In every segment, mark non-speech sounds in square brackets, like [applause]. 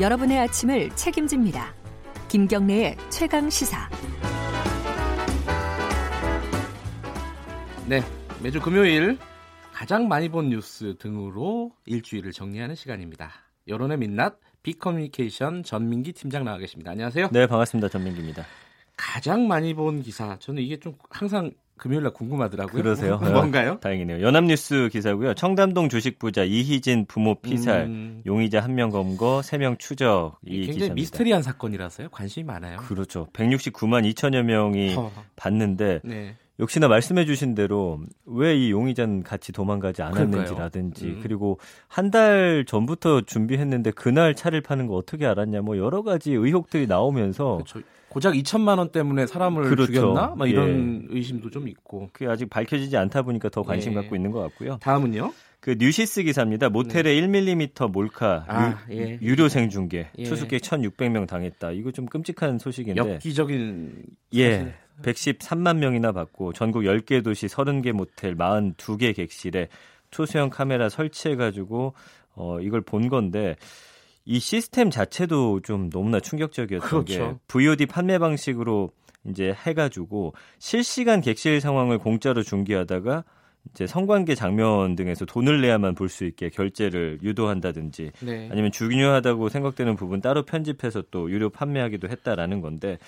여러분의 아침을 책임집니다. 김경래의 최강 시사. 네, 매주 금요일 가장 많이 본 뉴스 등으로 일주일을 정리하는 시간입니다. 여론의 민낯 빅커뮤니케이션 전민기 팀장 나와 계십니다. 안녕하세요. 네, 반갑습니다. 전민기입니다. 가장 많이 본 기사. 저는 이게 좀 항상 금요일 날 궁금하더라고요. 그러세요? [laughs] 뭔가요? 다행이네요. 연합뉴스 기사고요. 청담동 주식부자 이희진 부모 피살, 음... 용의자 한 명 검거, 세 명 추적 이 굉장히 기사입니다. 미스터리한 사건이라서요. 관심이 많아요. 그렇죠. 169만 2천여 명이 허... [laughs] 봤는데 네. 역시나 말씀해 주신 대로 왜 이 용의자는 같이 도망가지 않았는지라든지 음. 그리고 한 달 전부터 준비했는데 그날 차를 파는 거 어떻게 알았냐 뭐 여러 가지 의혹들이 나오면서 그렇죠. 고작 2천만 원 때문에 사람을 그렇죠. 죽였나? 막 이런 예. 의심도 좀 있고. 그게 아직 밝혀지지 않다 보니까 더 관심 예. 갖고 있는 것 같고요. 다음은요? 그 뉴시스 기사입니다. 모텔에 네. 1mm 몰카 아, 유, 예. 유료 생중계 예. 투숙객 1,600명 당했다. 이거 좀 끔찍한 소식인데. 엽기적인 예. 113만 명이나 받고 전국 10개 도시 30개 모텔 42개 객실에 초소형 카메라 설치해 가지고 어 이걸 본 건데 이 시스템 자체도 좀 너무나 충격적이었던 그렇죠. 게 VOD 판매 방식으로 이제 해가지고 실시간 객실 상황을 공짜로 중계하다가 이제 성관계 장면 등에서 돈을 내야만 볼 수 있게 결제를 유도한다든지 네. 아니면 중요하다고 생각되는 부분 따로 편집해서 또 유료 판매하기도 했다라는 건데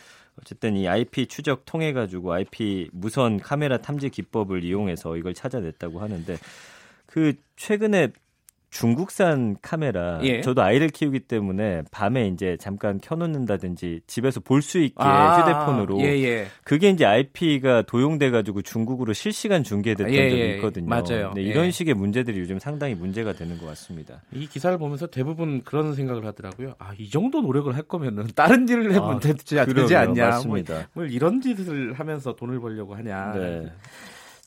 어쨌든 이 IP 추적 통해 가지고 IP 무선 카메라 탐지 기법을 이용해서 이걸 찾아냈다고 하는데 그 최근에 중국산 카메라 예. 저도 아이를 키우기 때문에 밤에 이제 잠깐 켜놓는다든지 집에서 볼 수 있게 아, 휴대폰으로 예, 예. 그게 이제 IP가 도용돼 가지고 중국으로 실시간 중계됐던 예, 적이 예. 있거든요. 맞아요. 네, 이런 식의 문제들이 요즘 상당히 문제가 되는 것 같습니다. 이 기사를 보면서 대부분 그런 생각을 하더라고요. 아, 이 정도 노력을 할 거면은 [laughs] 다른 일을 해보면 아, 되지, 되지 않냐. 뭐 맞습니다. 뭐, 뭘 이런 짓을 하면서 돈을 벌려고 하냐. 네.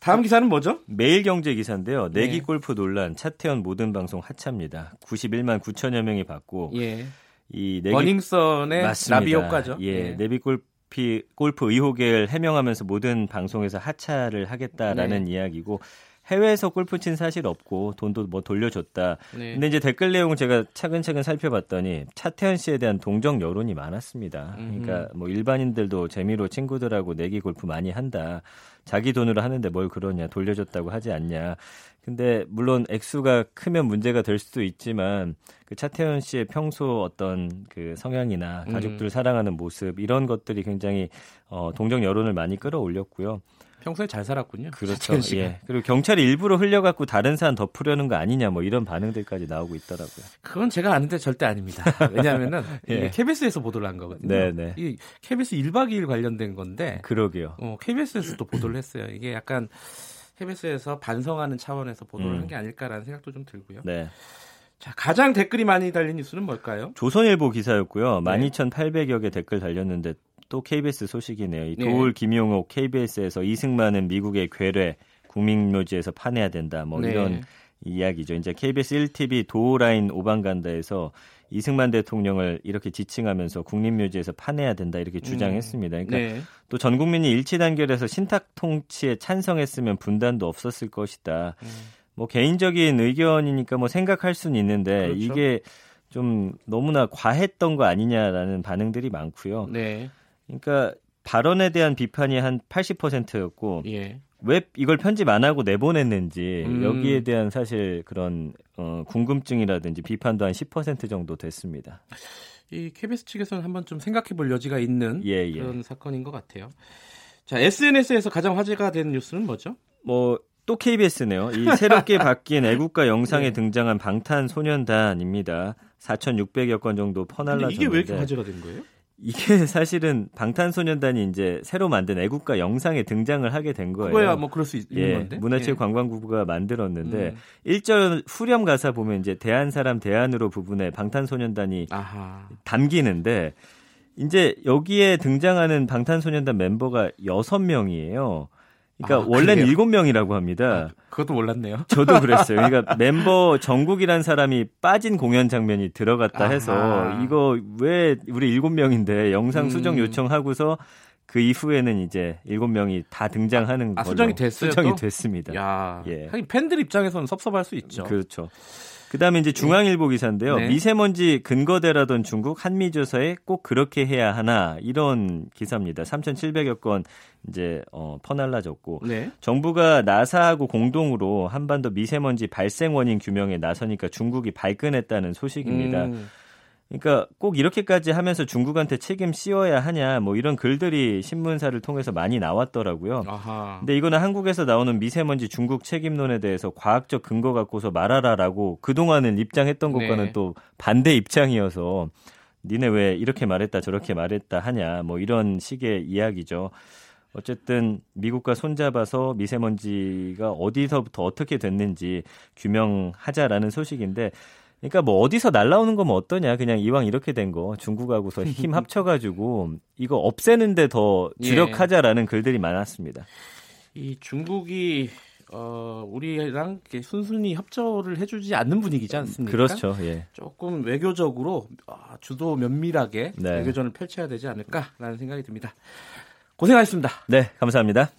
다음 기사는 뭐죠? 매일경제 기사인데요. 내기 네. 골프 논란 차태현 모든 방송 하차입니다. 91만 9천여 명이 받고 예. 이 내기 버닝썬의 맞습니다. 나비 효과죠. 예, 예. 내비 골프 골프 의혹을 해명하면서 모든 방송에서 하차를 하겠다라는 네. 이야기고 해외에서 골프 친 사실 없고 돈도 뭐 돌려줬다. 네. 근데 이제 댓글 내용을 제가 차근차근 살펴봤더니 차태현 씨에 대한 동정 여론이 많았습니다. 그러니까 뭐 일반인들도 재미로 친구들하고 내기 골프 많이 한다. 자기 돈으로 하는데 뭘 그러냐 돌려줬다고 하지 않냐. 근데 물론 액수가 크면 문제가 될 수도 있지만 그 차태현 씨의 평소 어떤 그 성향이나 가족들 음. 사랑하는 모습 이런 것들이 굉장히 어 동정 여론을 많이 끌어올렸고요. 평소에 잘 살았군요. 그렇죠. 예. 그리고 경찰이 일부러 흘려갖고 다른 사람 덮으려는 거 아니냐 뭐 이런 반응들까지 나오고 있더라고요. 그건 제가 아는데 절대 아닙니다. 왜냐하면은 [laughs] 예. KBS에서 보도를 한 거거든요. 네네. 이 KBS 1박 2일 관련된 건데. 그러게요. 어, KBS에서 또 [clears throat] 보도를 했어요. 이게 약간 KBS에서 반성하는 차원에서 보도를 음. 한게 아닐까라는 생각도 좀 들고요. 네. 자, 가장 댓글이 많이 달린 뉴스는 뭘까요? 조선일보 기사였고요. 네. 12,800여 개 댓글 달렸는데 또 KBS 소식이네요. 이 네. 도울 김용옥 KBS에서 이승만은 미국의 괴뢰 국민묘지에서 파내야 된다. 뭐 네. 이런 이야기죠. 이제 KBS 1TV 도라인 오방간다에서 이승만 대통령을 이렇게 지칭하면서 국립묘지에서 파내야 된다 이렇게 음. 주장했습니다. 그러니까 네. 또전 국민이 일치 단결해서 신탁 통치에 찬성했으면 분단도 없었을 것이다. 음. 뭐 개인적인 의견이니까 뭐 생각할 수는 있는데 그렇죠. 이게 좀 너무나 과했던 거 아니냐라는 반응들이 많고요. 네. 그러니까 발언에 대한 비판이 한 80%였고 예. 왜 이걸 편집 안 하고 내보냈는지 음. 여기에 대한 사실 그런 어, 궁금증이라든지 비판도 한 10% 정도 됐습니다. 이 KBS 측에서는 한번 좀 생각해 볼 여지가 있는 예, 예. 그런 사건인 것 같아요. 자, SNS에서 가장 화제가 된 뉴스는 뭐죠? 뭐 또 KBS네요. 이 새롭게 [laughs] 바뀐 애국가 영상에 네. 등장한 방탄소년단입니다. 4,600여 건 정도 퍼날라졌는데 이게 왜 이렇게 화제가 된 거예요? 이게 [laughs] 사실은 방탄소년단이 이제 새로 만든 애국가 영상에 등장을 하게 된 거예요. 그거야 뭐 그럴 수 있는 예, 건데. 문화체육관광부가 예. 만들었는데 음. 1절 후렴 가사 보면 이제 대한 사람 대한으로 부분에 방탄소년단이 아하. 담기는데 이제 여기에 등장하는 방탄소년단 멤버가 6명이에요. 그러니까 아, 원래는 일곱 명이라고 합니다. 아, 그것도 몰랐네요. 저도 그랬어요. 그러니까 [laughs] 멤버 정국이란 사람이 빠진 공연 장면이 들어갔다 해서 아하. 이거 왜 우리 일곱 명인데 영상 수정 음. 요청하고서 그 이후에는 이제 일곱 명이 다 등장하는 아, 수정이 됐어요. 수정이 또? 됐습니다. 야, 예. 하긴 팬들 입장에서는 섭섭할 수 있죠. 그렇죠. 그다음에 이제 중앙일보 기사인데요. 네. 미세먼지 근거대라던 중국 한미 조사에 꼭 그렇게 해야 하나 이런 기사입니다. 3,700여 건 이제 어, 퍼날라졌고 네. 정부가 나사하고 공동으로 한반도 미세먼지 발생 원인 규명에 나서니까 중국이 발끈했다는 소식입니다. 음, 그러니까 꼭 이렇게까지 하면서 중국한테 책임 씌워야 하냐 뭐 이런 글들이 신문사를 통해서 많이 나왔더라고요. 아하. 근데 이거는 한국에서 나오는 미세먼지 중국 책임론에 대해서 과학적 근거 갖고서 말하라라고 그동안은 입장했던 것과는 네. 또 반대 입장이어서 니네 왜 이렇게 말했다 저렇게 말했다 하냐 뭐 이런 식의 이야기죠. 어쨌든 미국과 손잡아서 미세먼지가 어디서부터 어떻게 됐는지 규명하자라는 소식인데 그러니까 뭐 어디서 날라오는 거면 어떠냐 그냥 이왕 이렇게 된 거 중국하고서 힘 [laughs] 합쳐가지고 이거 없애는데 더 주력하자라는 글들이 많았습니다. 이 중국이 어, 우리랑 순순히 협조를 해주지 않는 분위기지 않습니까? 그렇죠. 예. 조금 외교적으로 아, 주도 면밀하게 네. 외교전을 펼쳐야 되지 않을까라는 생각이 듭니다. 고생하셨습니다. 네, 감사합니다.